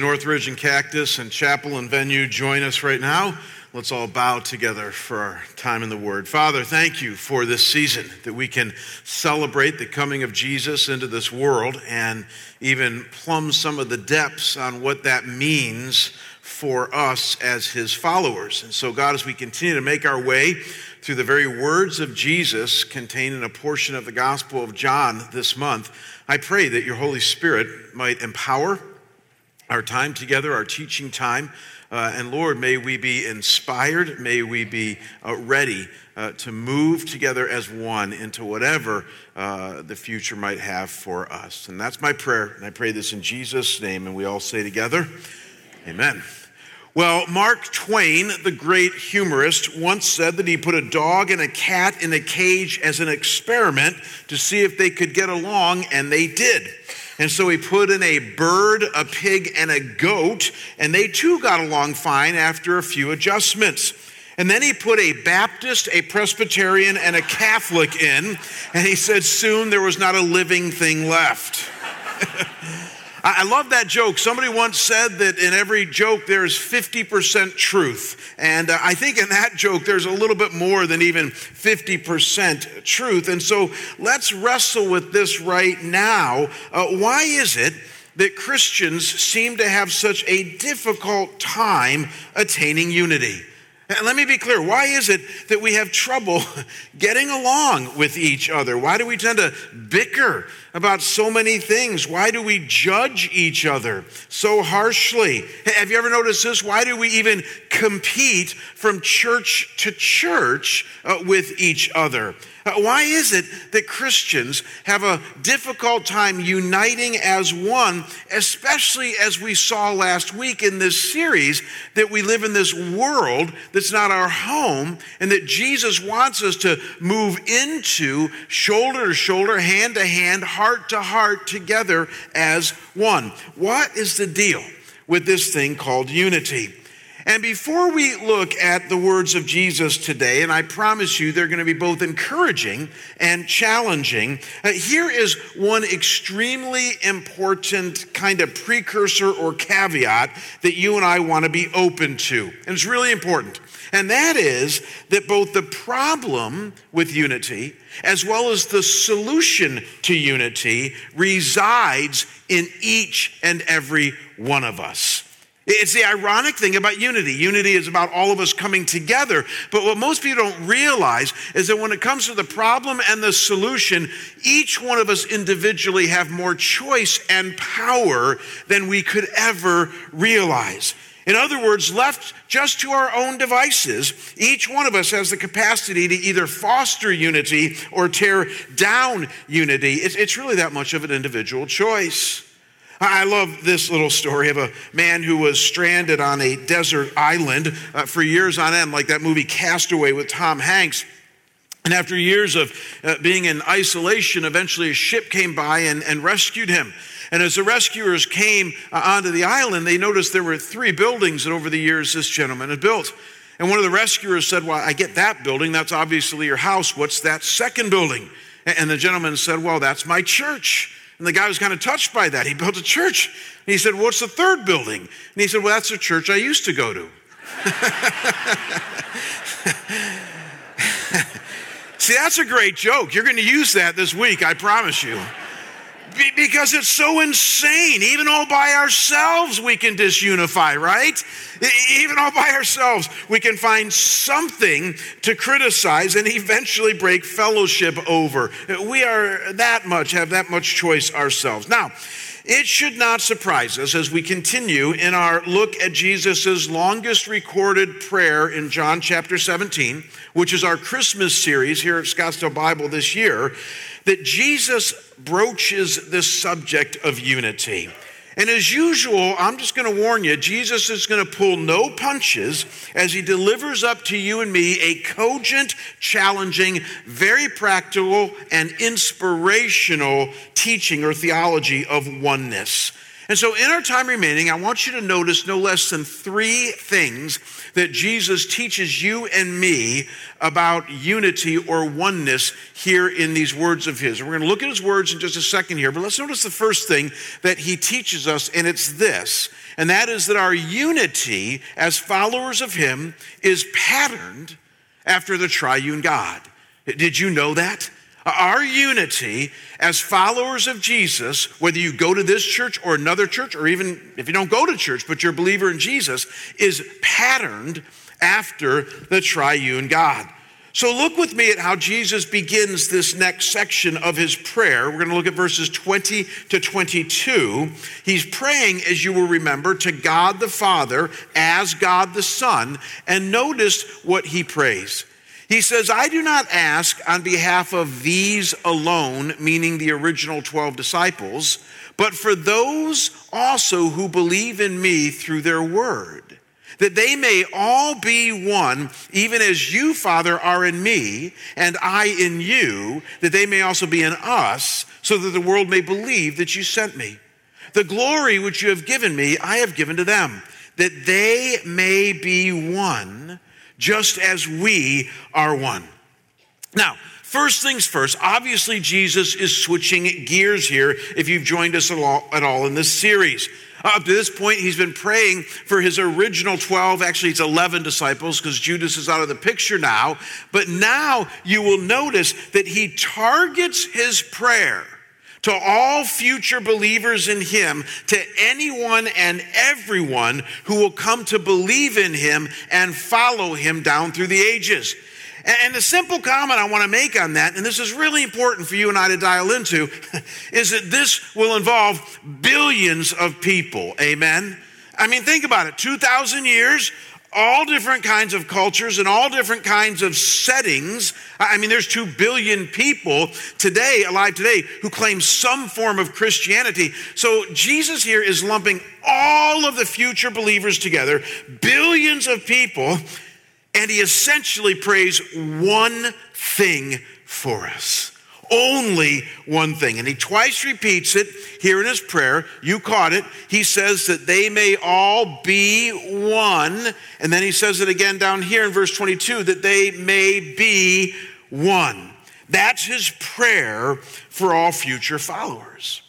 Northridge and Cactus and Chapel and Venue join us right now, let's all bow together for our time in the Word. Father, thank you for this season that we can celebrate the coming of Jesus into this world and even plumb some of the depths on what that means for us as his followers. And so, God, as we continue to make our way through the very words of Jesus contained in a portion of the Gospel of John this month, I pray that your Holy Spirit might empower our time together, our teaching time. Uh, and Lord, may we be inspired, may we be uh, ready uh, to move together as one into whatever uh, the future might have for us. And that's my prayer, and I pray this in Jesus' name. And we all say together, Amen. Well, Mark Twain, the great humorist, once said that he put a dog and a cat in a cage as an experiment to see if they could get along, and they did. And so he put in a bird, a pig, and a goat, and they too got along fine after a few adjustments. And then he put a Baptist, a Presbyterian, and a Catholic in, and he said soon there was not a living thing left. I love that joke. Somebody once said that in every joke there's 50% truth. And uh, I think in that joke there's a little bit more than even 50% truth. And so let's wrestle with this right now. Uh, why is it? that Christians seem to have such a difficult time attaining unity. And let me be clear why is it that we have trouble getting along with each other? Why do we tend to bicker about so many things? Why do we judge each other so harshly? Have you ever noticed this? Why do we even compete from church to church uh, with each other? Uh, why is it that Christians have a difficult time uniting as one, especially as we saw last week in this series that we live in this world that's not our home and that Jesus wants us to move into shoulder to shoulder, hand to hand, heart to heart together as one? What is the deal with this thing called unity? And before we look at the words of Jesus today, and I promise you they're going to be both encouraging and challenging, uh, here is one extremely important kind of precursor or caveat that you and I want to be open to. And it's really important. And that is that both the problem with unity as well as the solution to unity resides in each and every one of us. It's the ironic thing about unity. Unity is about all of us coming together. But what most people don't realize is that when it comes to the problem and the solution, each one of us individually have more choice and power than we could ever realize. In other words, left just to our own devices, each one of us has the capacity to either foster unity or tear down unity. It's, really that much of an individual choice. I love this little story of a man who was stranded on a desert island uh, for years on end, like that movie Castaway with Tom Hanks. And after years of uh, being in isolation, eventually a ship came by and, and rescued him. And as the rescuers came uh, onto the island, they noticed there were three buildings that over the years this gentleman had built. And one of the rescuers said, Well, I get that building. That's obviously your house. What's that second building? And the gentleman said, Well, that's my church. And the guy was kind of touched by that. He built a church. And he said, What's the third building? And he said, Well, that's the church I used to go to. See, that's a great joke. You're going to use that this week, I promise you because it's so insane. Even all by ourselves, we can disunify, right? Even all by ourselves, we can find something to criticize and eventually break fellowship over. We are that much, have that much choice ourselves. Now, it should not surprise us as we continue in our look at Jesus' longest recorded prayer in John chapter 17, which is our Christmas series here at Scottsdale Bible this year, that Jesus broaches this subject of unity. And as usual, I'm just going to warn you, Jesus is going to pull no punches as he delivers up to you and me a cogent, challenging, very practical, and inspirational teaching or theology of oneness. And so, in our time remaining, I want you to notice no less than three things that Jesus teaches you and me about unity or oneness here in these words of his. We're going to look at his words in just a second here, but let's notice the first thing that he teaches us, and it's this, and that is that our unity as followers of him is patterned after the triune God. Did you know that? Our unity as followers of Jesus, whether you go to this church or another church, or even if you don't go to church, but you're a believer in Jesus, is patterned after the triune God. So look with me at how Jesus begins this next section of his prayer. We're going to look at verses 20 to 22. He's praying, as you will remember, to God the Father as God the Son. And notice what he prays. He says, I do not ask on behalf of these alone, meaning the original 12 disciples, but for those also who believe in me through their word, that they may all be one, even as you, Father, are in me, and I in you, that they may also be in us, so that the world may believe that you sent me. The glory which you have given me, I have given to them, that they may be one just as we are one. Now, First things first, obviously, Jesus is switching gears here if you've joined us at all, in this series. Up to this point, he's been praying for his original 12, actually, it's 11 disciples because Judas is out of the picture now. But now you will notice that he targets his prayer to all future believers in him, to anyone and everyone who will come to believe in him and follow him down through the ages. And the simple comment I want to make on that, and this is really important for you and I to dial into, is that this will involve billions of people. Amen? I mean, think about it 2,000 years all different kinds of cultures and all different kinds of settings. I mean, there's two billion people today, alive today, who claim some form of Christianity. So Jesus here is lumping all of the future believers together, billions of people, and he essentially prays one thing for us only one thing. And he twice repeats it here in his prayer. You caught it. He says that they may all be one. And then he says it again down here in verse 22 that they may be one. That's his prayer for all future followers.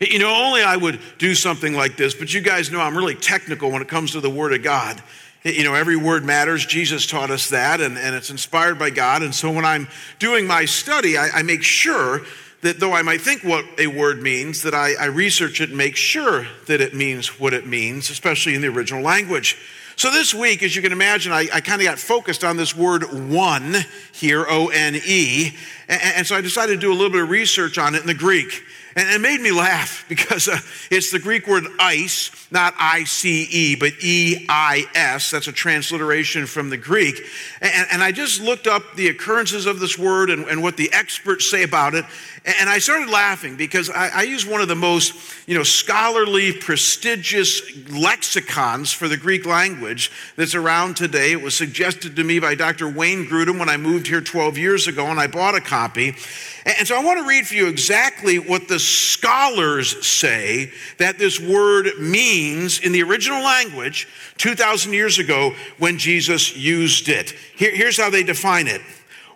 You know, only I would do something like this, but you guys know I'm really technical when it comes to the Word of God. You know, every word matters. Jesus taught us that, and, and it's inspired by God. And so when I'm doing my study, I, I make sure that though I might think what a word means, that I, I research it and make sure that it means what it means, especially in the original language. So this week, as you can imagine, I, I kind of got focused on this word one here, O N E. And, and, so I decided to do a little bit of research on it in the Greek. And it made me laugh because uh, it's the Greek word ice, not I C E, but E I S. That's a transliteration from the Greek. And, and, I just looked up the occurrences of this word and, and what the experts say about it. And I started laughing because I, I, use one of the most, you know, scholarly, prestigious lexicons for the Greek language that's around today. It was suggested to me by Dr. Wayne Grudem when I moved here 12 years ago, and I bought a copy. And so I want to read for you exactly what the scholars say that this word means in the original language 2,000 years ago when Jesus used it. Here, here's how they define it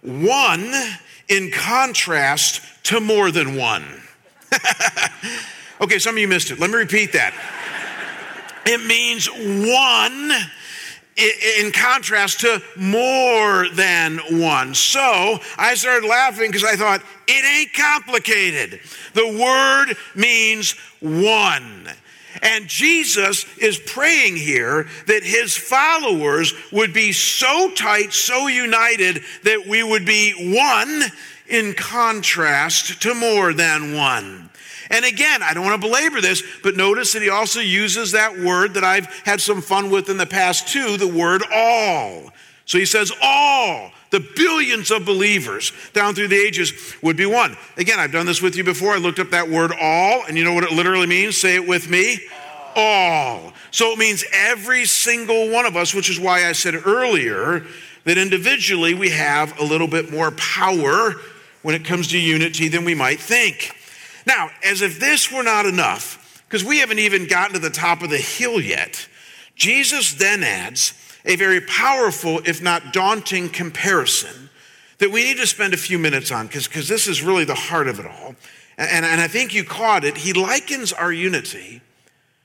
one in contrast to more than one. okay, some of you missed it. Let me repeat that. It means one in contrast to more than one. So I started laughing because I thought, it ain't complicated. The word means one. And Jesus is praying here that his followers would be so tight, so united, that we would be one in contrast to more than one. And again, I don't want to belabor this, but notice that he also uses that word that I've had some fun with in the past too, the word all. So he says, all, the billions of believers down through the ages would be one. Again, I've done this with you before. I looked up that word all, and you know what it literally means? Say it with me. All. So it means every single one of us, which is why I said earlier that individually we have a little bit more power when it comes to unity than we might think. Now, as if this were not enough, because we haven't even gotten to the top of the hill yet, Jesus then adds a very powerful, if not daunting, comparison that we need to spend a few minutes on because this is really the heart of it all. And, and I think you caught it. He likens our unity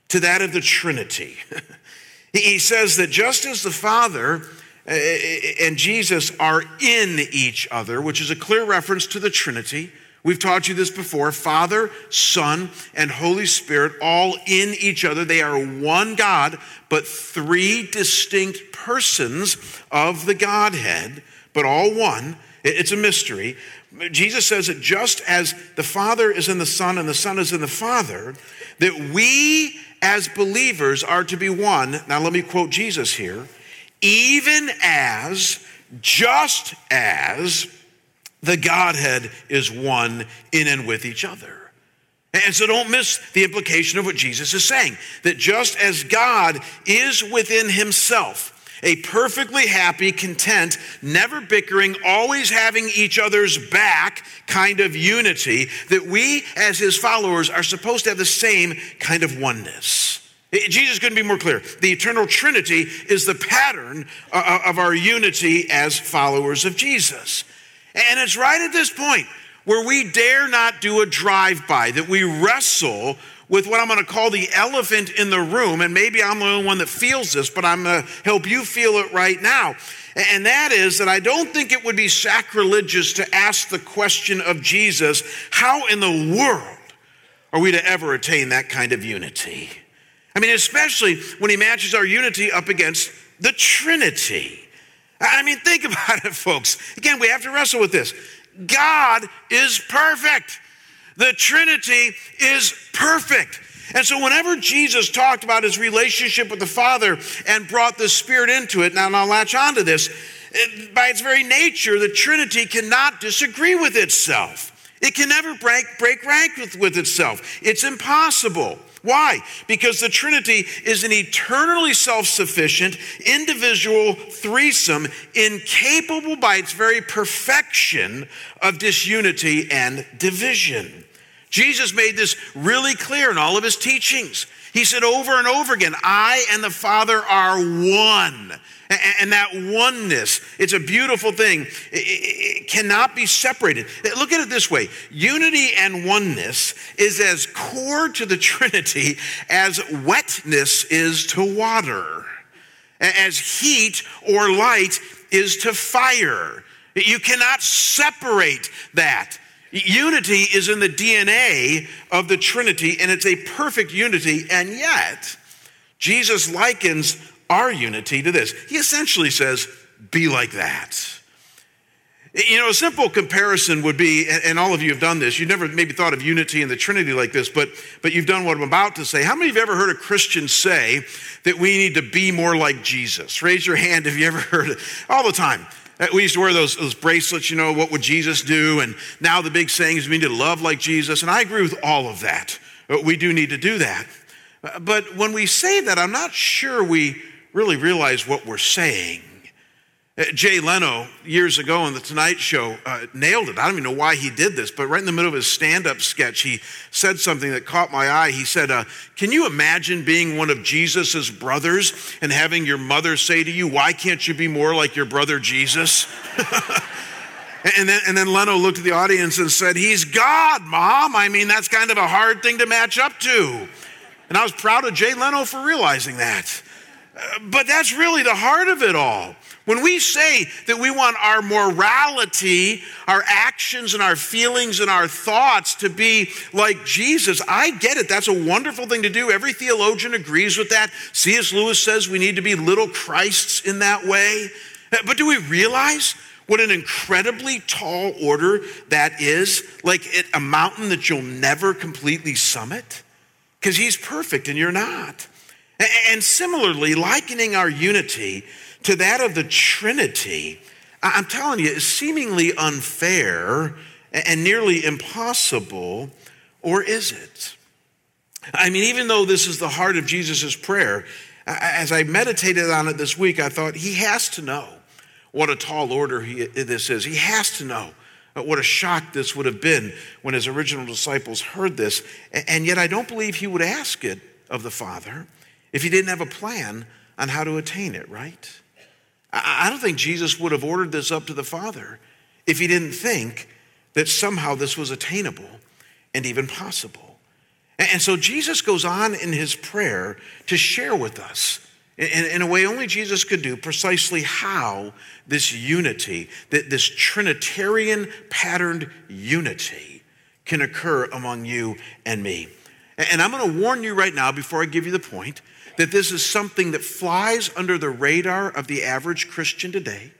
to that of the Trinity. he says that just as the Father and Jesus are in each other, which is a clear reference to the Trinity. We've taught you this before Father, Son, and Holy Spirit, all in each other. They are one God, but three distinct persons of the Godhead, but all one. It's a mystery. Jesus says that just as the Father is in the Son and the Son is in the Father, that we as believers are to be one. Now, let me quote Jesus here even as, just as, the Godhead is one in and with each other. And so don't miss the implication of what Jesus is saying that just as God is within himself, a perfectly happy, content, never bickering, always having each other's back kind of unity, that we as his followers are supposed to have the same kind of oneness. Jesus couldn't be more clear. The eternal Trinity is the pattern uh, uh, of our unity as followers of Jesus. And it's right at this point where we dare not do a drive by, that we wrestle with what I'm going to call the elephant in the room. And maybe I'm the only one that feels this, but I'm going to help you feel it right now. And that is that I don't think it would be sacrilegious to ask the question of Jesus how in the world are we to ever attain that kind of unity? I mean, especially when he matches our unity up against the Trinity. I mean, think about it, folks. Again, we have to wrestle with this. God is perfect. The Trinity is perfect. And so, whenever Jesus talked about his relationship with the Father and brought the Spirit into it, now I'll latch onto this, it, by its very nature, the Trinity cannot disagree with itself. It can never break, break rank with, with itself. It's impossible. Why? Because the Trinity is an eternally self sufficient, individual threesome, incapable by its very perfection of disunity and division. Jesus made this really clear in all of his teachings. He said over and over again, I and the Father are one. And that oneness, it's a beautiful thing. It cannot be separated. Eh, look at it this way unity and oneness is as core to the Trinity as wetness is to water, as heat or light is to fire. You cannot separate that. Unity is in the DNA of the Trinity, and it's a perfect unity, and yet Jesus likens our unity to this. He essentially says, Be like that. You know, a simple comparison would be, and all of you have done this, you've never maybe thought of unity and the Trinity like this, but, but you've done what I'm about to say. How many of you have ever heard a Christian say that we need to be more like Jesus? Raise your hand if you ever heard it. All the time. We used to wear those, those bracelets, you know, what would Jesus do? And now the big saying is we need to love like Jesus. And I agree with all of that. We do need to do that. But when we say that, I'm not sure we really realize what we're saying. Uh, Jay Leno, years ago on The Tonight Show, uh, nailed it. I don't even know why he did this, but right in the middle of his stand up sketch, he said something that caught my eye. He said, uh, Can you imagine being one of Jesus's brothers and having your mother say to you, Why can't you be more like your brother Jesus? and, then, and then Leno looked at the audience and said, He's God, Mom. I mean, that's kind of a hard thing to match up to. And I was proud of Jay Leno for realizing that. Uh, but that's really the heart of it all. When we say that we want our morality, our actions, and our feelings and our thoughts to be like Jesus, I get it. That's a wonderful thing to do. Every theologian agrees with that. C.S. Lewis says we need to be little Christs in that way. Eh, but do we realize what an incredibly tall order that is? Like a mountain that you'll never completely summit? Because he's perfect and you're not. And similarly, likening our unity to that of the Trinity, I'm telling you, is seemingly unfair and nearly impossible, or is it? I mean, even though this is the heart of Jesus' prayer, as I meditated on it this week, I thought he has to know what a tall order he, this is. He has to know what a shock this would have been when his original disciples heard this. And yet, I don't believe he would ask it of the Father if he didn't have a plan on how to attain it, right? I don't think Jesus would have ordered this up to the Father if he didn't think that somehow this was attainable and even possible. And so Jesus goes on in his prayer to share with us, in, a way only Jesus could do, precisely how this unity, this Trinitarian patterned unity, can occur among you and me. And I'm going to warn you right now before I give you the point that this is something that flies under the radar of the average Christian today.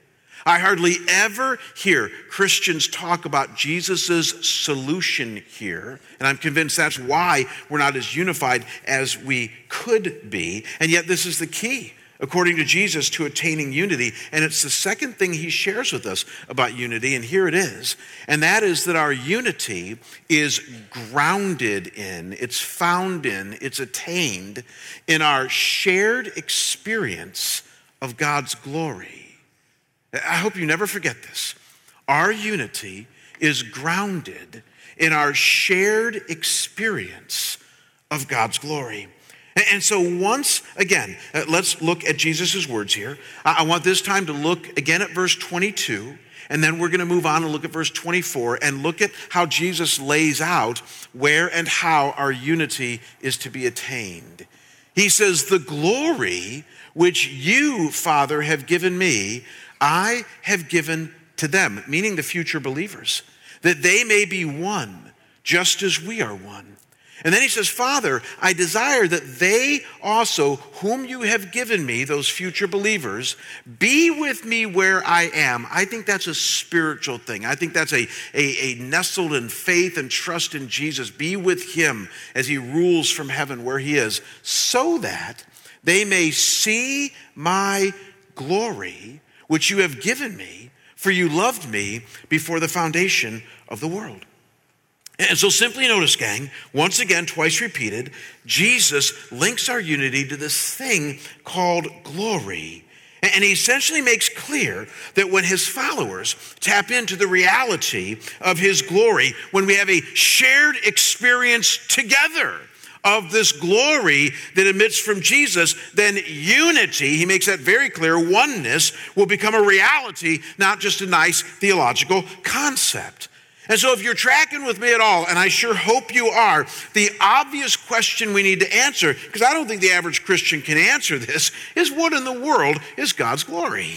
I hardly ever hear Christians talk about Jesus' solution here, and I'm convinced that's why we're not as unified as we could be. And yet, this is the key according to Jesus, to attaining unity. And it's the second thing he shares with us about unity, and here it is. And that is that our unity is grounded in, it's found in, it's attained in our shared experience of God's glory. I hope you never forget this. Our unity is grounded in our shared experience of God's glory. And so, once again, uh, let's look at Jesus' words here. I want this time to look again at verse 22, and then we're going to move on and look at verse 24 and look at how Jesus lays out where and how our unity is to be attained. He says, The glory which you, Father, have given me, I have given to them, meaning the future believers, that they may be one, just as we are one. And then he says, Father, I desire that they also, whom you have given me, those future believers, be with me where I am. I think that's a spiritual thing. I think that's a, a, a nestled in faith and trust in Jesus. Be with him as he rules from heaven where he is, so that they may see my glory, which you have given me, for you loved me before the foundation of the world. And so simply notice, gang, once again, twice repeated, Jesus links our unity to this thing called glory. And he essentially makes clear that when his followers tap into the reality of his glory, when we have a shared experience together of this glory that emits from Jesus, then unity, he makes that very clear, oneness will become a reality, not just a nice theological concept. And so, if you're tracking with me at all, and I sure hope you are, the obvious question we need to answer, because I don't think the average Christian can answer this, is what in the world is God's glory?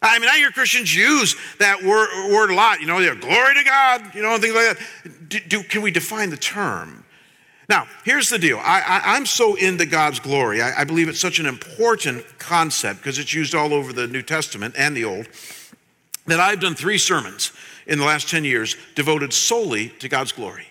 I mean, I hear Christians use that word, word a lot, you know, glory to God, you know, and things like that. Do, do, can we define the term? Now, here's the deal. I, am so into God's glory. I, I believe it's such an important concept because it's used all over the New Testament and the Old that I've done three sermons in the last 10 years devoted solely to God's glory.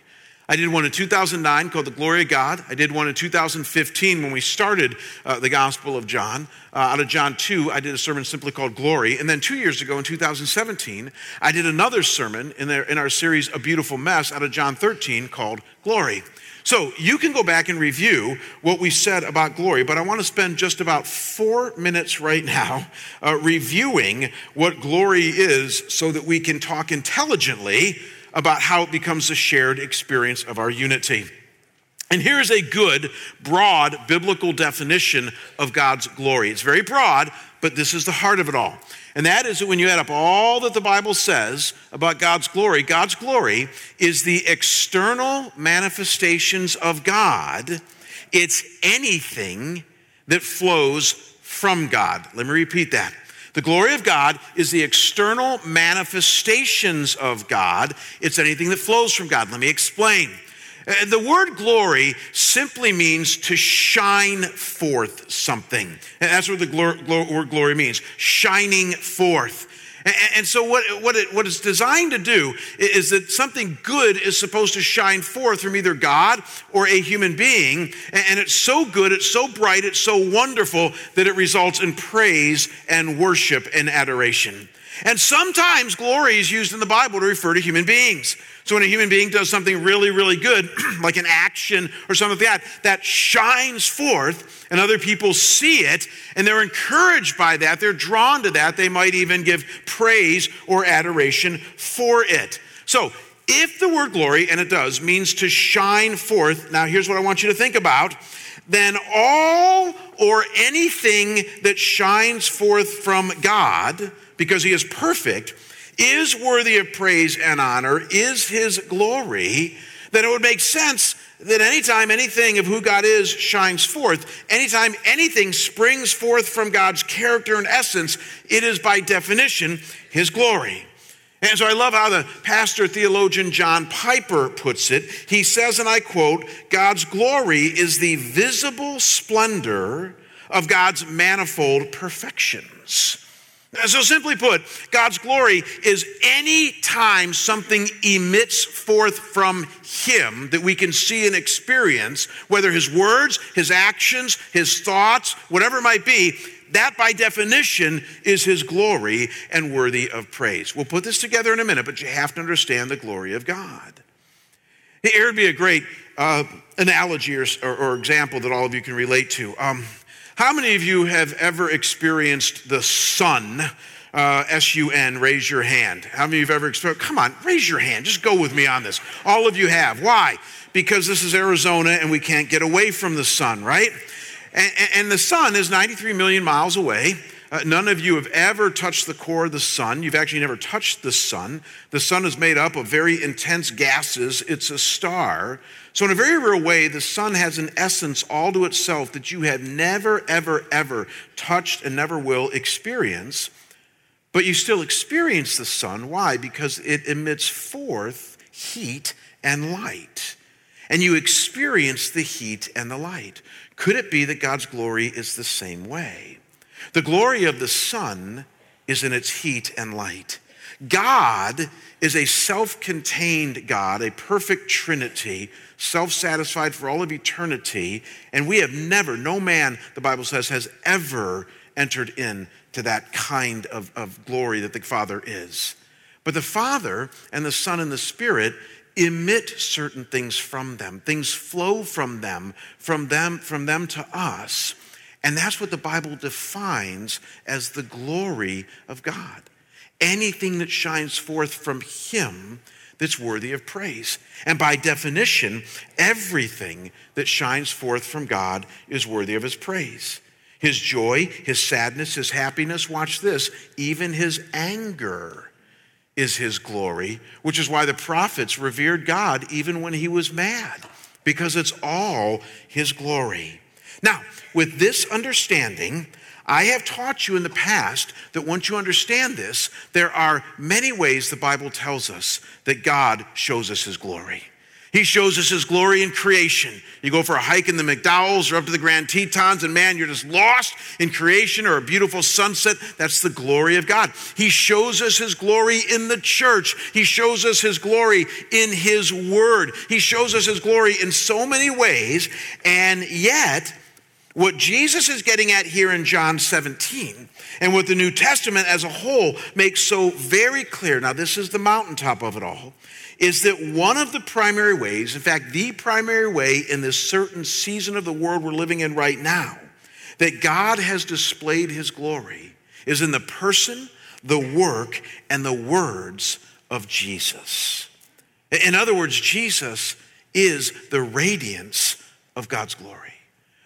I did one in 2009 called The Glory of God. I did one in 2015 when we started uh, the Gospel of John. Uh, out of John 2, I did a sermon simply called Glory. And then two years ago in 2017, I did another sermon in, in our series A Beautiful Mess out of John 13 called Glory. So you can go back and review what we said about glory, but I want to spend just about four minutes right now uh, reviewing what glory is so that we can talk intelligently about how it becomes a shared experience of our unity. And here's a good, broad biblical definition of God's glory. It's very broad, but this is the heart of it all. And that is that when you add up all that the Bible says about God's glory, God's glory is the external manifestations of God. It's anything that flows from God. Let me repeat that. The glory of God is the external manifestations of God. It's anything that flows from God. Let me explain. Uh, the word glory simply means to shine forth something. And that's what the word glory means shining forth. And, so, what, what, it, what it's designed to do is that something good is supposed to shine forth from either God or a human being. And it's so good, it's so bright, it's so wonderful that it results in praise and worship and adoration. And sometimes glory is used in the Bible to refer to human beings. So when a human being does something really, really good, like an action or something like that, that shines forth and other people see it and they're encouraged by that, they're drawn to that, they might even give praise or adoration for it. So if the word glory, and it does, means to shine forth, now here's what I want you to think about then all or anything that shines forth from God, because he is perfect, is worthy of praise and honor, is his glory, then it would make sense that anytime anything of who God is shines forth, anytime anything springs forth from God's character and essence, it is by definition his glory. And so I love how the pastor theologian John Piper puts it. He says, and I quote, God's glory is the visible splendor of God's manifold perfections. So, simply put, God's glory is any time something emits forth from Him that we can see and experience, whether His words, His actions, His thoughts, whatever it might be, that by definition is His glory and worthy of praise. We'll put this together in a minute, but you have to understand the glory of God. Here would be a great uh, analogy or, or, or, example that all of you can relate to. Um, how many of you have ever experienced the sun? Uh, S U N, raise your hand. How many of you have ever experienced? Come on, raise your hand. Just go with me on this. All of you have. Why? Because this is Arizona and we can't get away from the sun, right? And, and the sun is 93 million miles away. Uh, none of you have ever touched the core of the sun. You've actually never touched the sun. The sun is made up of very intense gases, it's a star. So, in a very real way, the sun has an essence all to itself that you have never, ever, ever touched and never will experience. But you still experience the sun. Why? Because it emits forth heat and light. And you experience the heat and the light. Could it be that God's glory is the same way? The glory of the sun is in its heat and light. God is a self contained God, a perfect Trinity, self satisfied for all of eternity. And we have never, no man, the Bible says, has ever entered into that kind of, of glory that the Father is. But the Father and the Son and the Spirit emit certain things from them. Things flow from them, from them, from them to us. And that's what the Bible defines as the glory of God. Anything that shines forth from Him that's worthy of praise. And by definition, everything that shines forth from God is worthy of His praise. His joy, His sadness, His happiness, watch this, even His anger is His glory, which is why the prophets revered God even when He was mad, because it's all His glory. Now, with this understanding, I have taught you in the past that once you understand this, there are many ways the Bible tells us that God shows us his glory. He shows us his glory in creation. You go for a hike in the McDowells or up to the Grand Tetons, and man, you're just lost in creation or a beautiful sunset. That's the glory of God. He shows us his glory in the church. He shows us his glory in his word. He shows us his glory in so many ways, and yet, what Jesus is getting at here in John 17, and what the New Testament as a whole makes so very clear now, this is the mountaintop of it all, is that one of the primary ways, in fact, the primary way in this certain season of the world we're living in right now, that God has displayed his glory is in the person, the work, and the words of Jesus. In other words, Jesus is the radiance of God's glory.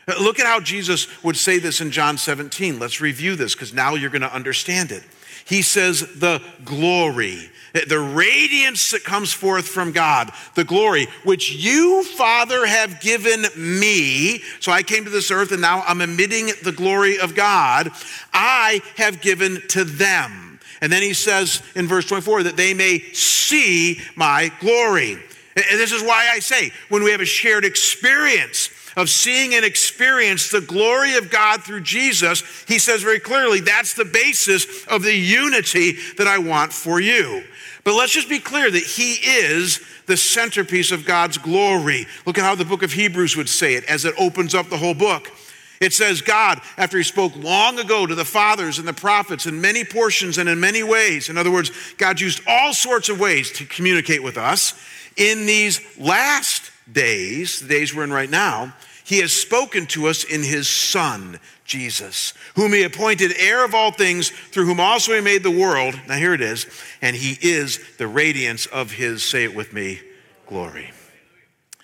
Look at how Jesus would say this in John 17. Let's review this because now you're going to understand it. He says, the glory, the radiance that comes forth from God, the glory which you, Father, have given me. So I came to this earth and now I'm emitting the glory of God. I have given to them. And then he says in verse 24 that they may see my glory. And this is why I say, when we have a shared experience, of seeing and experience the glory of God through Jesus, he says very clearly that's the basis of the unity that I want for you. But let's just be clear that he is the centerpiece of God's glory. Look at how the book of Hebrews would say it as it opens up the whole book. It says, God, after he spoke long ago to the fathers and the prophets in many portions and in many ways, in other words, God used all sorts of ways to communicate with us. In these last days, the days we're in right now, he has spoken to us in his Son, Jesus, whom he appointed heir of all things, through whom also he made the world. Now here it is. And he is the radiance of his, say it with me, glory.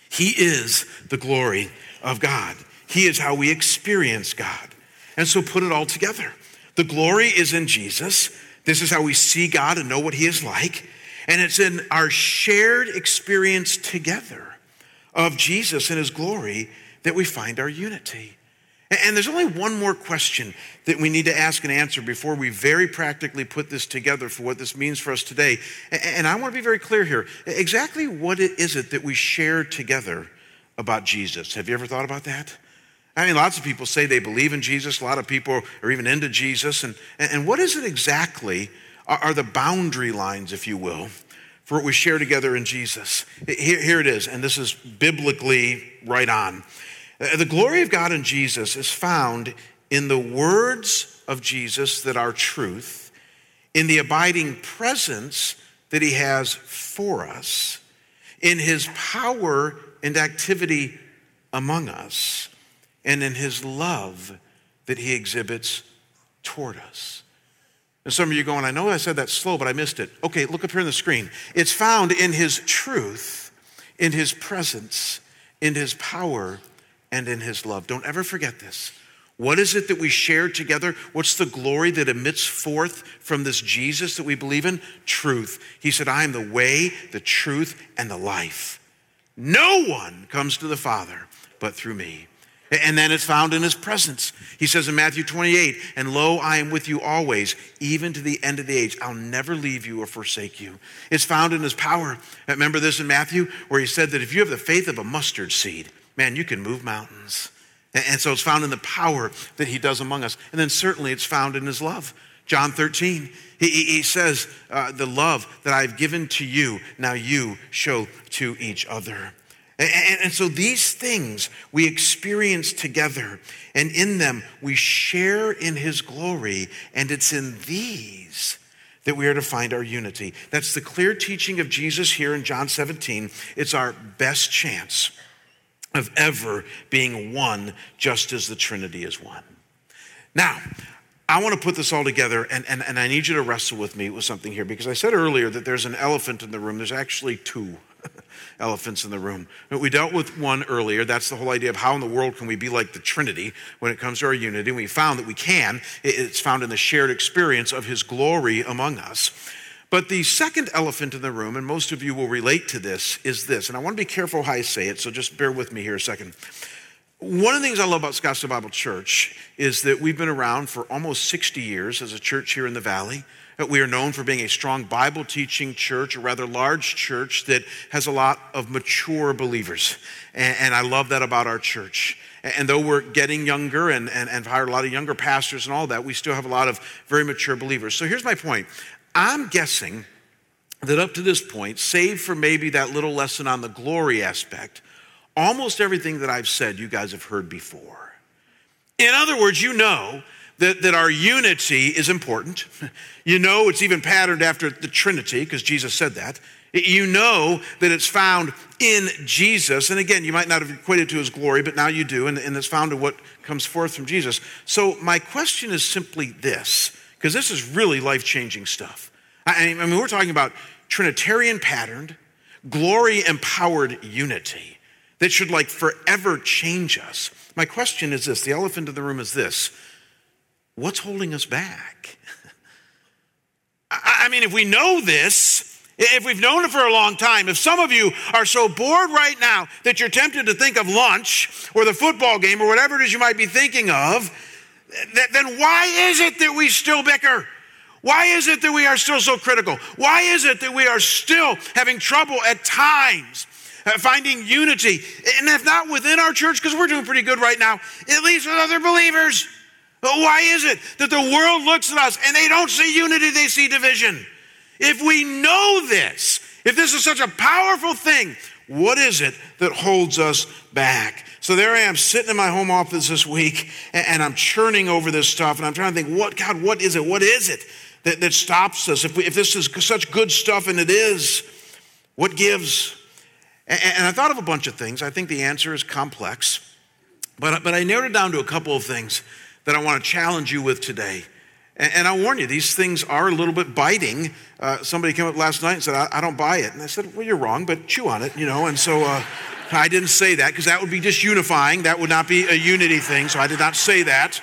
He is the glory of God. He is how we experience God. And so put it all together. The glory is in Jesus. This is how we see God and know what He is like. And it's in our shared experience together of Jesus and His glory that we find our unity. And there's only one more question that we need to ask and answer before we very practically put this together for what this means for us today. And I want to be very clear here. Exactly what is it that we share together about Jesus? Have you ever thought about that? I mean, lots of people say they believe in Jesus. A lot of people are even into Jesus. And, and what is it exactly are the boundary lines, if you will, for what we share together in Jesus? Here, here it is, and this is biblically right on. Uh, the glory of God in Jesus is found in the words of Jesus that are truth, in the abiding presence that he has for us, in his power and activity among us, and in his love that he exhibits toward us. And some of you are going, I know I said that slow, but I missed it. Okay, look up here on the screen. It's found in his truth, in his presence, in his power, and in his love. Don't ever forget this. What is it that we share together? What's the glory that emits forth from this Jesus that we believe in? Truth. He said, I am the way, the truth, and the life. No one comes to the Father but through me. And then it's found in his presence. He says in Matthew 28, and lo, I am with you always, even to the end of the age. I'll never leave you or forsake you. It's found in his power. Remember this in Matthew, where he said that if you have the faith of a mustard seed, man, you can move mountains. And so it's found in the power that he does among us. And then certainly it's found in his love. John 13, he, he says, uh, The love that I've given to you, now you show to each other. And, and, and so these things we experience together, and in them we share in his glory, and it's in these that we are to find our unity. That's the clear teaching of Jesus here in John 17. It's our best chance of ever being one, just as the Trinity is one. Now, I want to put this all together, and, and, and I need you to wrestle with me with something here because I said earlier that there's an elephant in the room. There's actually two elephants in the room. We dealt with one earlier. That's the whole idea of how in the world can we be like the Trinity when it comes to our unity. We found that we can. It's found in the shared experience of His glory among us. But the second elephant in the room, and most of you will relate to this, is this. And I want to be careful how I say it, so just bear with me here a second. One of the things I love about Scottsdale Bible Church is that we've been around for almost 60 years as a church here in the Valley. We are known for being a strong Bible teaching church, a rather large church that has a lot of mature believers. And, I love that about our church. And though we're getting younger and, and, and hired a lot of younger pastors and all that, we still have a lot of very mature believers. So here's my point I'm guessing that up to this point, save for maybe that little lesson on the glory aspect, almost everything that I've said you guys have heard before. In other words, you know that, that our unity is important. You know it's even patterned after the Trinity, because Jesus said that. You know that it's found in Jesus. And again, you might not have equated to his glory, but now you do, and, and it's found in what comes forth from Jesus. So, my question is simply this because this is really life changing stuff. I mean, we're talking about Trinitarian patterned, glory empowered unity that should like forever change us. My question is this the elephant in the room is this what's holding us back? I mean, if we know this, if we've known it for a long time, if some of you are so bored right now that you're tempted to think of lunch or the football game or whatever it is you might be thinking of, then why is it that we still bicker? Why is it that we are still so critical? Why is it that we are still having trouble at times uh, finding unity? And if not within our church, because we're doing pretty good right now, at least with other believers. But why is it that the world looks at us and they don't see unity, they see division? If we know this, if this is such a powerful thing, what is it that holds us back? So there I am sitting in my home office this week and, I'm churning over this stuff and I'm trying to think, what, God, what is it? What is it that, that stops us? If, we, if this is such good stuff and it is, what gives? And, and I thought of a bunch of things. I think the answer is complex, but, but I narrowed it down to a couple of things that I want to challenge you with today. And, I warn you, these things are a little bit biting. Uh, somebody came up last night and said, I, I, don't buy it. And I said, Well, you're wrong, but chew on it, you know. And so, uh, I didn't say that because that would be disunifying. That would not be a unity thing, so I did not say that.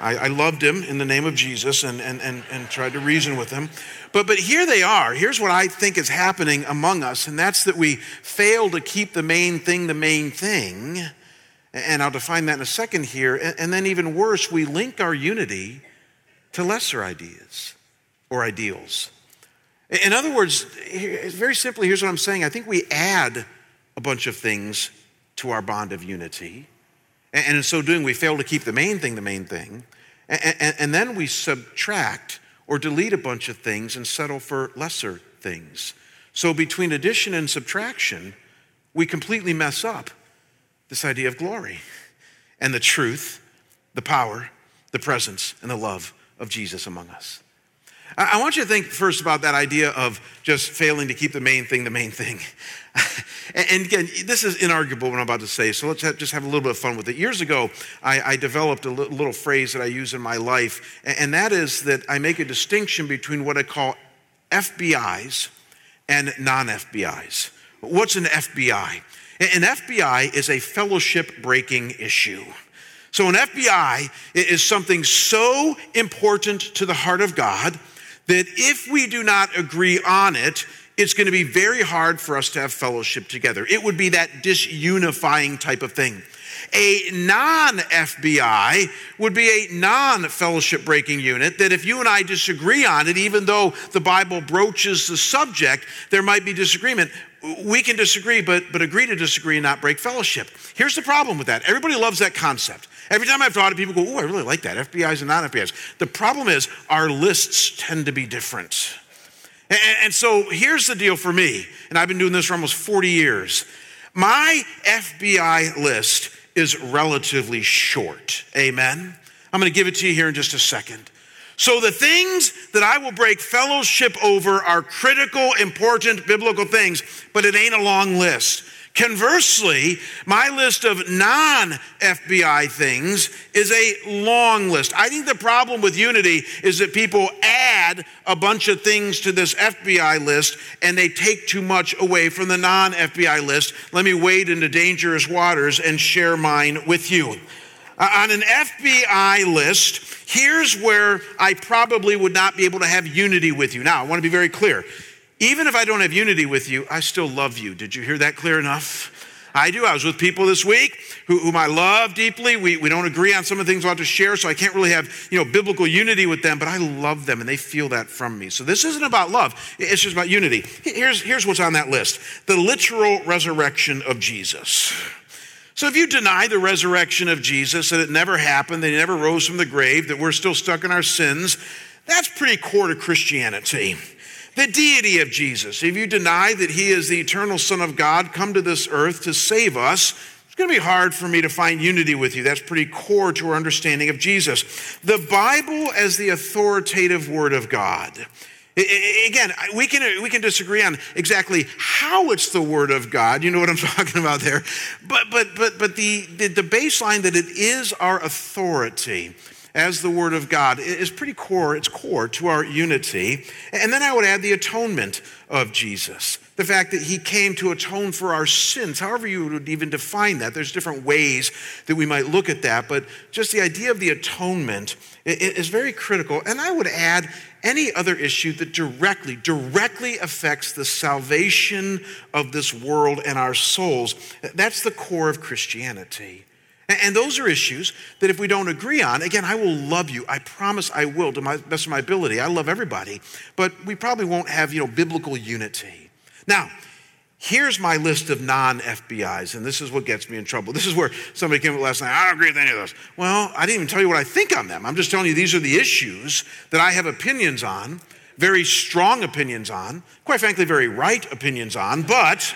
I, I, loved him in the name of Jesus and, and, and, and tried to reason with him. But, but here they are. Here's what I think is happening among us, and that's that we fail to keep the main thing the main thing. And I'll define that in a second here. And, and then, even worse, we link our unity to lesser ideas or ideals. In other words, very simply, here's what I'm saying I think we add a bunch of things to our bond of unity. And in so doing, we fail to keep the main thing the main thing. And then we subtract or delete a bunch of things and settle for lesser things. So between addition and subtraction, we completely mess up this idea of glory and the truth, the power, the presence, and the love of Jesus among us. I want you to think first about that idea of just failing to keep the main thing the main thing. and again, this is inarguable what I'm about to say, so let's just have a little bit of fun with it. Years ago, I, I developed a little phrase that I use in my life, and that is that I make a distinction between what I call FBIs and non FBIs. What's an FBI? An FBI is a fellowship breaking issue. So, an FBI is something so important to the heart of God that if we do not agree on it, it's going to be very hard for us to have fellowship together. It would be that disunifying type of thing. A non FBI would be a non fellowship breaking unit that if you and I disagree on it, even though the Bible broaches the subject, there might be disagreement. We can disagree, but, but agree to disagree and not break fellowship. Here's the problem with that everybody loves that concept. Every time I've taught it, people go, Oh, I really like that, FBIs and non FBIs. The problem is our lists tend to be different. And, and so here's the deal for me, and I've been doing this for almost 40 years. My FBI list is relatively short. Amen? I'm going to give it to you here in just a second. So, the things that I will break fellowship over are critical, important biblical things, but it ain't a long list. Conversely, my list of non FBI things is a long list. I think the problem with unity is that people add a bunch of things to this FBI list and they take too much away from the non FBI list. Let me wade into dangerous waters and share mine with you. Uh, on an FBI list, here's where I probably would not be able to have unity with you. Now, I want to be very clear. Even if I don't have unity with you, I still love you. Did you hear that clear enough? I do. I was with people this week who, whom I love deeply. We, we don't agree on some of the things I want to share, so I can't really have you know biblical unity with them, but I love them and they feel that from me. So this isn't about love, it's just about unity. Here's, here's what's on that list the literal resurrection of Jesus. So if you deny the resurrection of Jesus, that it never happened, that he never rose from the grave, that we're still stuck in our sins, that's pretty core to Christianity the deity of Jesus. If you deny that he is the eternal Son of God, come to this earth to save us, it's going to be hard for me to find unity with you. That's pretty core to our understanding of Jesus. The Bible as the authoritative Word of God. Again, we can, we can disagree on exactly how it's the Word of God. You know what I'm talking about there. But, but, but, but the, the, the baseline that it is our authority as the Word of God is pretty core, it's core to our unity. And then I would add the atonement of Jesus. The fact that he came to atone for our sins, however you would even define that. There's different ways that we might look at that, but just the idea of the atonement is very critical. And I would add any other issue that directly, directly affects the salvation of this world and our souls. That's the core of Christianity. And those are issues that if we don't agree on, again, I will love you. I promise I will to my best of my ability. I love everybody, but we probably won't have, you know, biblical unity. Now, here's my list of non-FBIs, and this is what gets me in trouble. This is where somebody came up last night, I don't agree with any of those. Well, I didn't even tell you what I think on them. I'm just telling you these are the issues that I have opinions on, very strong opinions on, quite frankly, very right opinions on, but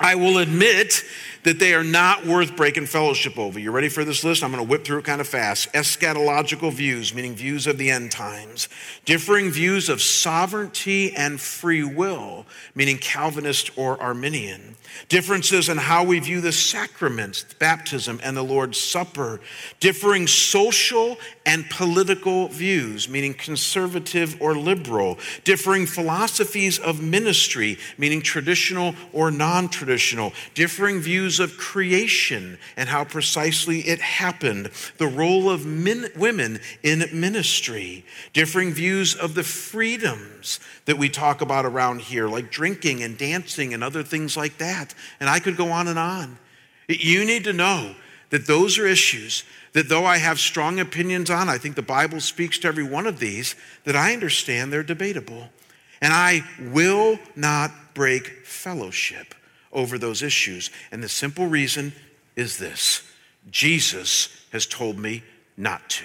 I will admit that they are not worth breaking fellowship over. You ready for this list? I'm going to whip through it kind of fast. Eschatological views, meaning views of the end times. Differing views of sovereignty and free will, meaning Calvinist or Arminian. Differences in how we view the sacraments, baptism, and the Lord's Supper. Differing social and political views, meaning conservative or liberal. Differing philosophies of ministry, meaning traditional or non traditional. Differing views of creation and how precisely it happened. The role of men, women in ministry. Differing views of the freedoms that we talk about around here, like drinking and dancing and other things like that. And I could go on and on. You need to know that those are issues that, though I have strong opinions on, I think the Bible speaks to every one of these, that I understand they're debatable. And I will not break fellowship over those issues. And the simple reason is this Jesus has told me not to.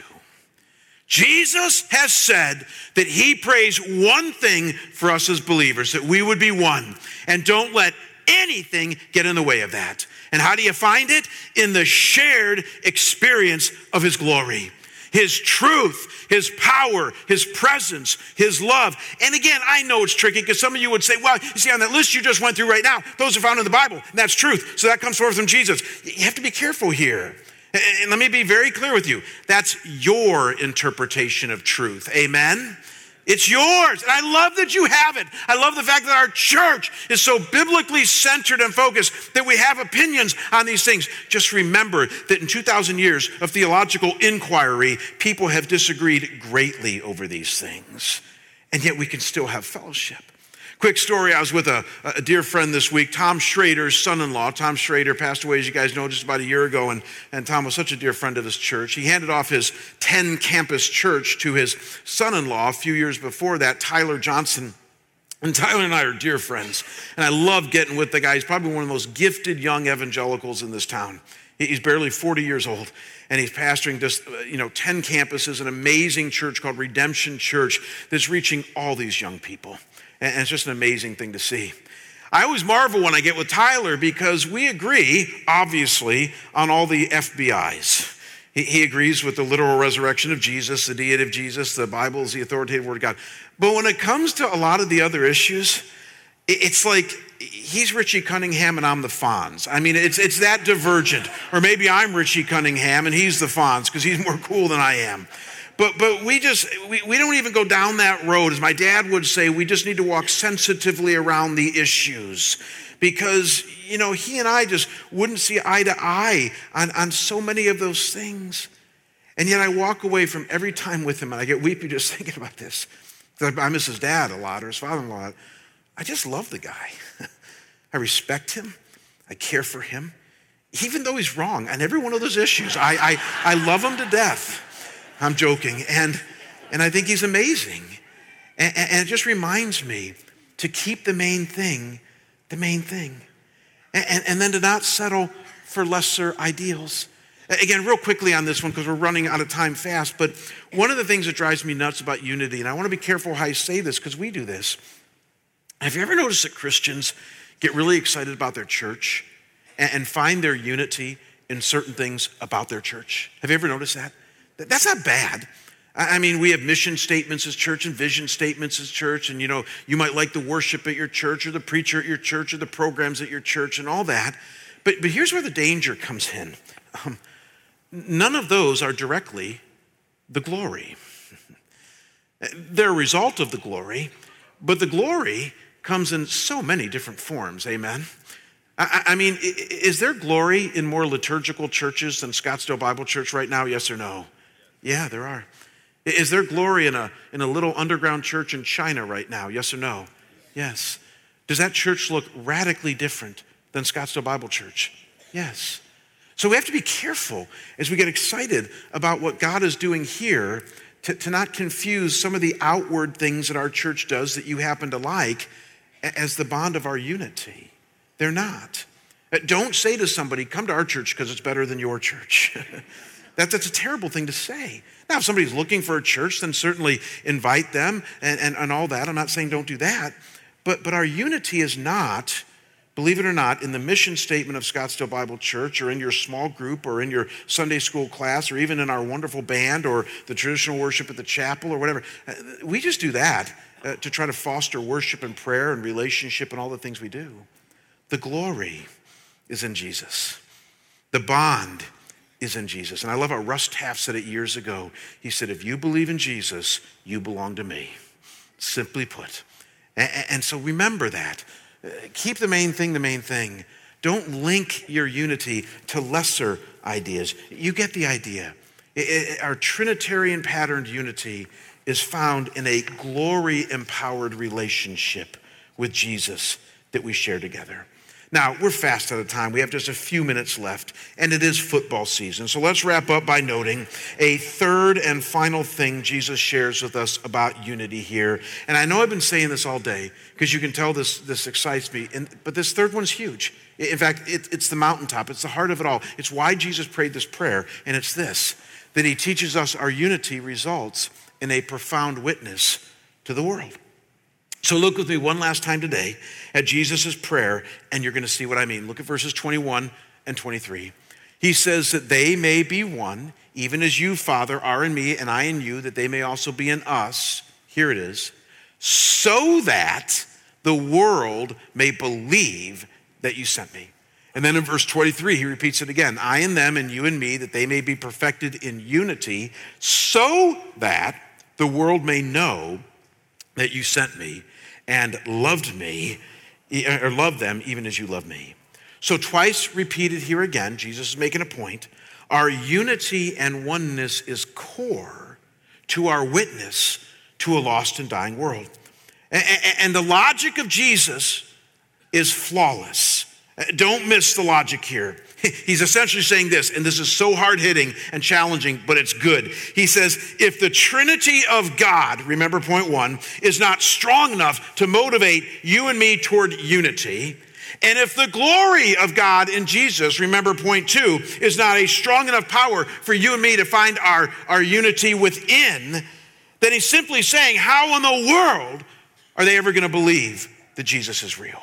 Jesus has said that he prays one thing for us as believers, that we would be one. And don't let anything get in the way of that. And how do you find it? In the shared experience of His glory. His truth, His power, His presence, His love. And again, I know it's tricky because some of you would say, well, you see, on that list you just went through right now, those are found in the Bible, and that's truth. So that comes forth from Jesus. You have to be careful here. And let me be very clear with you that's your interpretation of truth. Amen? It's yours. And I love that you have it. I love the fact that our church is so biblically centered and focused that we have opinions on these things. Just remember that in 2,000 years of theological inquiry, people have disagreed greatly over these things. And yet we can still have fellowship. Quick story I was with a, a dear friend this week, Tom Shrader's son in law. Tom Shrader passed away, as you guys know, just about a year ago, and, and Tom was such a dear friend of his church. He handed off his 10 campus church to his son in law a few years before that, Tyler Johnson. And Tyler and I are dear friends, and I love getting with the guy. He's probably one of the most gifted young evangelicals in this town. He's barely 40 years old, and he's pastoring just, uh, you know, 10 campuses, an amazing church called Redemption Church that's reaching all these young people. And it's just an amazing thing to see. I always marvel when I get with Tyler because we agree, obviously, on all the FBIs. He agrees with the literal resurrection of Jesus, the deity of Jesus, the Bible is the authoritative word of God. But when it comes to a lot of the other issues, it's like he's Richie Cunningham and I'm the Fonz. I mean, it's, it's that divergent. Or maybe I'm Richie Cunningham and he's the Fonz because he's more cool than I am. But, but we just, we, we don't even go down that road. As my dad would say, we just need to walk sensitively around the issues because, you know, he and I just wouldn't see eye to eye on, on so many of those things. And yet I walk away from every time with him and I get weepy just thinking about this. I miss his dad a lot or his father in law. I just love the guy. I respect him. I care for him. Even though he's wrong on every one of those issues, I, I, I love him to death. I'm joking. And, and I think he's amazing. And, and, it just reminds me to keep the main thing the main thing. And, and then to not settle for lesser ideals. Again, real quickly on this one, because we're running out of time fast, but one of the things that drives me nuts about unity, and I want to be careful how I say this because we do this. Have you ever noticed that Christians get really excited about their church and find their unity in certain things about their church? Have you ever noticed that? That's not bad. I mean, we have mission statements as church and vision statements as church, and you know, you might like the worship at your church or the preacher at your church or the programs at your church and all that. But, but here's where the danger comes in um, none of those are directly the glory. They're a result of the glory, but the glory comes in so many different forms. Amen. I, I mean, is there glory in more liturgical churches than Scottsdale Bible Church right now? Yes or no? Yeah, there are. Is there glory in a, in a little underground church in China right now? Yes or no? Yes. Does that church look radically different than Scottsdale Bible Church? Yes. So we have to be careful as we get excited about what God is doing here to, to not confuse some of the outward things that our church does that you happen to like as the bond of our unity. They're not. Uh, don't say to somebody, come to our church because it's better than your church. That, that's a terrible thing to say. Now, if somebody's looking for a church, then certainly invite them and, and, and all that. I'm not saying don't do that. But, but our unity is not Believe it or not, in the mission statement of Scottsdale Bible Church, or in your small group, or in your Sunday school class, or even in our wonderful band, or the traditional worship at the chapel, or whatever, uh, we just do that uh, to try to foster worship and prayer and relationship and all the things we do. The glory is in Jesus, the bond is in Jesus. And I love how Russ Taff said it years ago. He said, If you believe in Jesus, you belong to me. Simply put. And so remember that. Uh, keep the main thing the main thing. Don't link your unity to lesser ideas. You get the idea. Our Trinitarian patterned unity is found in a glory empowered relationship with Jesus that we share together. Now, we're fast out of time. We have just a few minutes left, and it is football season. So let's wrap up by noting a third and final thing Jesus shares with us about unity here. And I know I've been saying this all day because you can tell this, this excites me, and, but this third one's huge. In fact, it, it's the mountaintop, it's the heart of it all. It's why Jesus prayed this prayer, and it's this that he teaches us our unity results in a profound witness to the world. So look with me one last time today at Jesus' prayer, and you're going to see what I mean. Look at verses 21 and 23. He says that they may be one, even as you, Father, are in me, and I in you, that they may also be in us. Here it is. So that the world may believe that you sent me. And then in verse 23, he repeats it again I and them, and you and me, that they may be perfected in unity, so that the world may know that you sent me and loved me, or loved them even as you love me. So, twice repeated here again, Jesus is making a point. Our unity and oneness is core to our witness to a lost and dying world. And the logic of Jesus is flawless. Uh, don't miss the logic here. He's essentially saying this, and this is so hard hitting and challenging, but it's good. He says, if the Trinity of God, remember point one, is not strong enough to motivate you and me toward unity, and if the glory of God in Jesus, remember point two, is not a strong enough power for you and me to find our, our unity within, then he's simply saying, how in the world are they ever going to believe that Jesus is real?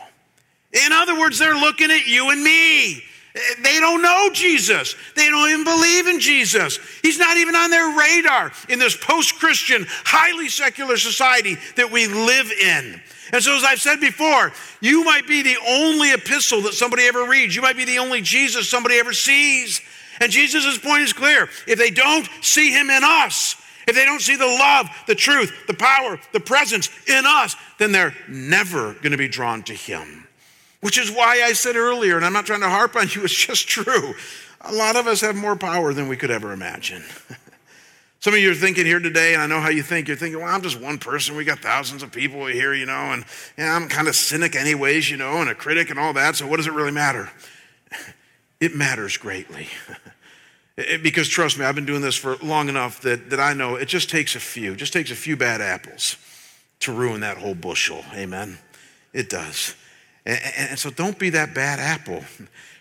In other words, they're looking at you and me. They don't know Jesus. They don't even believe in Jesus. He's not even on their radar in this post Christian, highly secular society that we live in. And so, as I've said before, you might be the only epistle that somebody ever reads. You might be the only Jesus somebody ever sees. And Jesus' point is clear. If they don't see him in us, if they don't see the love, the truth, the power, the presence in us, then they're never going to be drawn to him. Which is why I said earlier, and I'm not trying to harp on you, it's just true. A lot of us have more power than we could ever imagine. Some of you are thinking here today, and I know how you think. You're thinking, well, I'm just one person. We got thousands of people here, you know, and yeah, I'm kind of cynic, anyways, you know, and a critic and all that. So, what does it really matter? It matters greatly. because trust me, I've been doing this for long enough that, that I know it just takes a few, just takes a few bad apples to ruin that whole bushel. Amen? It does. And, and, so don't be that bad apple.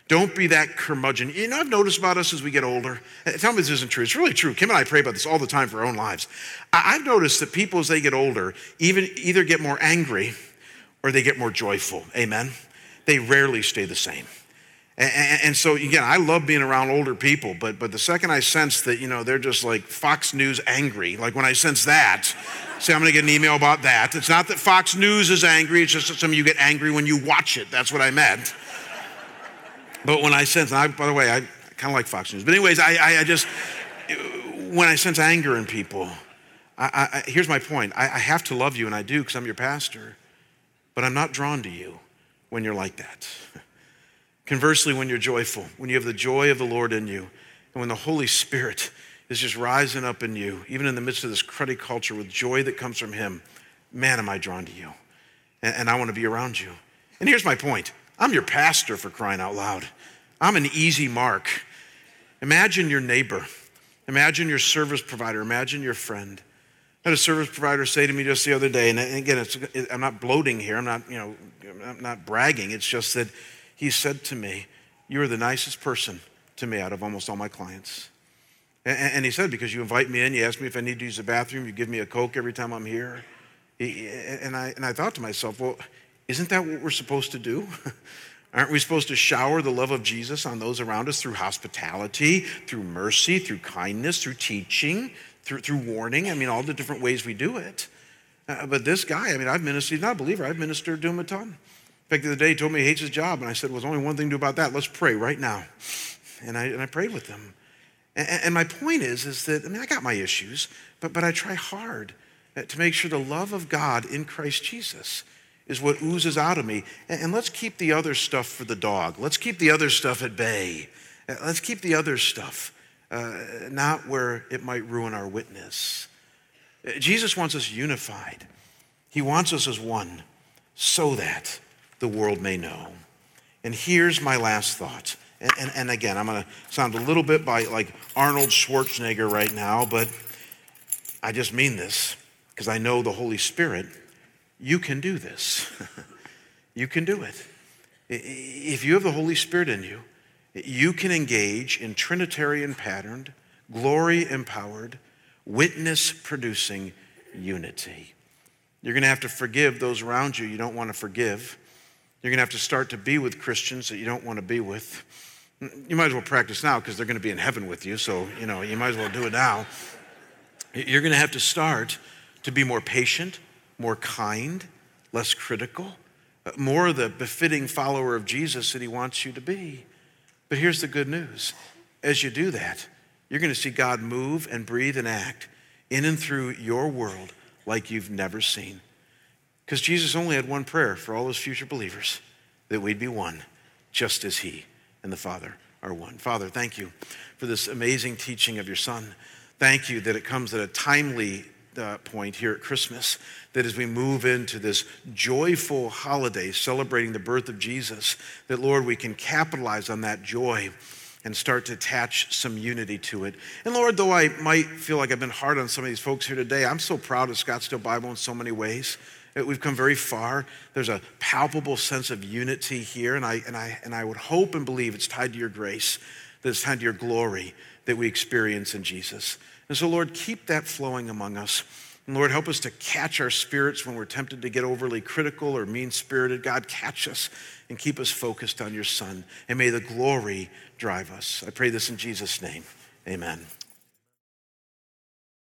Don't be that curmudgeon. You know, I've noticed about us as we get older. Eh, tell me this isn't true. It's really true. Kim and I pray about this all the time for our own lives. I've noticed that people, as they get older, even either get more angry or they get more joyful. Amen. They rarely stay the same. And, and, so again, I love being around older people, but but the second I sense that you know they're just like Fox News angry, like when I sense that, say I'm going to get an email about that. It's not that Fox News is angry; it's just that some of you get angry when you watch it. That's what I meant. But when I sense, I, by the way, I kind of like Fox News. But anyways, I, I, I, just when I sense anger in people, I, here's my point: I, I have to love you, and I do because I'm your pastor. But I'm not drawn to you when you're like that. Conversely, when you're joyful, when you have the joy of the Lord in you, and when the Holy Spirit is just rising up in you, even in the midst of this cruddy culture with joy that comes from Him, man, am I drawn to you. And, and I want to be around you. And here's my point I'm your pastor for crying out loud. I'm an easy mark. Imagine your neighbor, imagine your service provider, imagine your friend. I had a service provider say to me just the other day, and again, I'm not bloating here, I'm not, you know, I'm not bragging. It's just that he said to me, You are the nicest person to me out of almost all my clients. And, he said, Because you invite me in, you ask me if I need to use the bathroom, you give me a Coke every time I'm here. and, I, and I thought to myself, Well, isn't that what we're supposed to do? Aren't we supposed to shower the love of Jesus on those around us through hospitality, through mercy, through kindness, through teaching, through, through warning? I mean, all the different ways we do it. Uh, but this guy, I mean, I've ministered, he's not a believer, I've ministered to him a ton. In fact, the other day he told me he hates his job, and I said, well, there's only one thing to do about that. Let's pray right now. And I, and I prayed with him. And, and my point is, is that, I mean, I got my issues, but, but I try hard uh, to make sure the love of God in Christ Jesus is what oozes out of me. And let's keep the other stuff for the dog. Let's keep the other stuff at bay. Uh, let's keep the other stuff uh, not where it might ruin our witness. Uh, Jesus wants us unified. He wants us as one so that the world may know. And here's my last thought. And, and, and again, I'm going to sound a little bit by like Arnold Schwarzenegger right now, but I just mean this because I know the Holy Spirit you can do this. you can do it. If you have the Holy Spirit in you, you can engage in Trinitarian patterned, glory empowered, witness producing unity. You're going to have to forgive those around you you don't want to forgive. You're going to have to start to be with Christians that you don't want to be with. You might as well practice now because they're going to be in heaven with you, so you know, you might as well do it now. You're going to have to start to be more patient, more kind, less critical, uh, more the befitting follower of Jesus that he wants you to be. But here's the good news as you do that, you're going to see God move and breathe and act in and through your world like you've never seen. Because Jesus only had one prayer for all his future believers that we'd be one, just as he and the Father are one. Father, thank you for this amazing teaching of your Son. Thank you that it comes at a timely uh, point here at Christmas that as we move into this joyful holiday celebrating the birth of Jesus, that Lord, we can capitalize on that joy and start to attach some unity to it. And Lord, though I might feel like I've been hard on some of these folks here today, I'm so proud of Scottsdale Bible in so many ways. We've come very far. There's a palpable sense of unity here, and I, and, I, and I would hope and believe it's tied to your grace, that it's tied to your glory that we experience in Jesus. And so, Lord, keep that flowing among us. And Lord, help us to catch our spirits when we're tempted to get overly critical or mean spirited. God, catch us and keep us focused on your Son. And may the glory drive us. I pray this in Jesus' name. Amen.